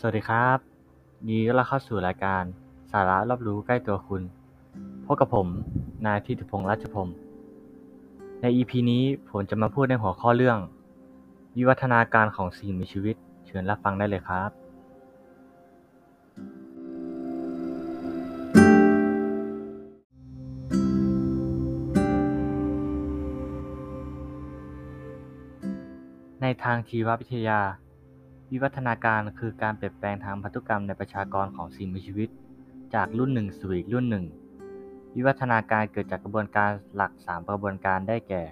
สวัสดีครับยินดีต้อนรับเข้าสู่รายการสาระรอบรู้ใกล้ตัวคุณ พบกับผม นายทิติพงษ์รัชพรมใน EP นี้ผมจะมาพูดในหัวข้อเรื่อง วิวัฒนาการของสิ่งมีชีวิต เชิญรับฟังได้เลยครับ ในทางชีววิทยา วิวัฒนาการคือการเปลี่ยนแปลงทางพันธุกรรมในประชากรของสิ่งมีชีวิต จากรุ่นหนึ่งสู่อีกรุ่นหนึ่ง วิวัฒนาการเกิดจากกระบวนการหลัก 3 กระบวนการได้แก่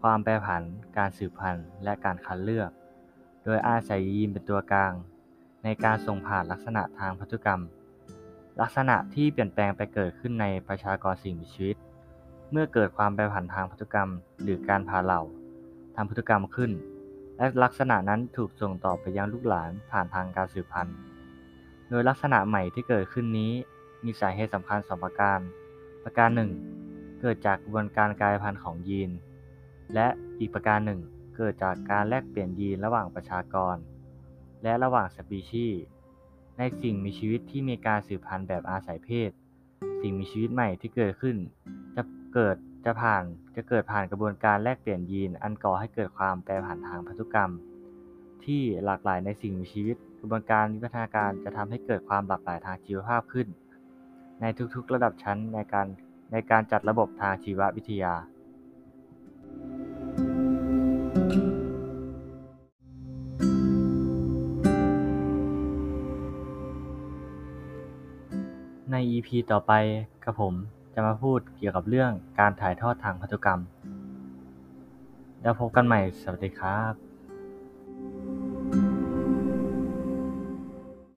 ความแปรผัน การสืบพันธุ์ และการคัดเลือก โดยอาศัยยีนเป็นตัวกลาง ในการส่งผ่านลักษณะทางพันธุกรรม ลักษณะที่เปลี่ยนแปลงไปเกิดขึ้นในประชากรสิ่งมีชีวิต เมื่อเกิดความแปรผันทางพันธุกรรม หรือการผ่าเหล่าทางพันธุกรรมขึ้น และลักษณะนั้นถูกส่งต่อไปยังลูกหลานผ่านทางการสืบพันธุ์ โดยลักษณะใหม่ที่เกิดขึ้นนี้มีสาเหตุสำคัญสองประการ ประการหนึ่งเกิดจากกระบวนการกลายพันธุ์ของยีน และอีกประการหนึ่งเกิดจากการแลกเปลี่ยนยีนระหว่างประชากร และระหว่างสปีชีส์ในสิ่งมีชีวิตที่มีการสืบพันธุ์แบบอาศัยเพศ สิ่งมีชีวิตใหม่ที่เกิดขึ้น เกิดจะผ่านจะเกิดผ่านกระบวนการแลกเปลี่ยนยีน อันก่อให้เกิดความแปรผันทางพันธุกรรม ที่หลากหลายในสิ่งมีชีวิต กระบวนการวิวัฒนาการจะทำให้เกิดความหลากหลายทางชีวภาพขึ้น ในทุกๆระดับชั้นในการในการจัดระบบทางชีววิทยา ใน EP ต่อไปกับผม จะมาพูดเกี่ยวกับเรื่องการถ่ายทอดทางพันธุกรรม แล้วพบกันใหม่ สวัสดีครับ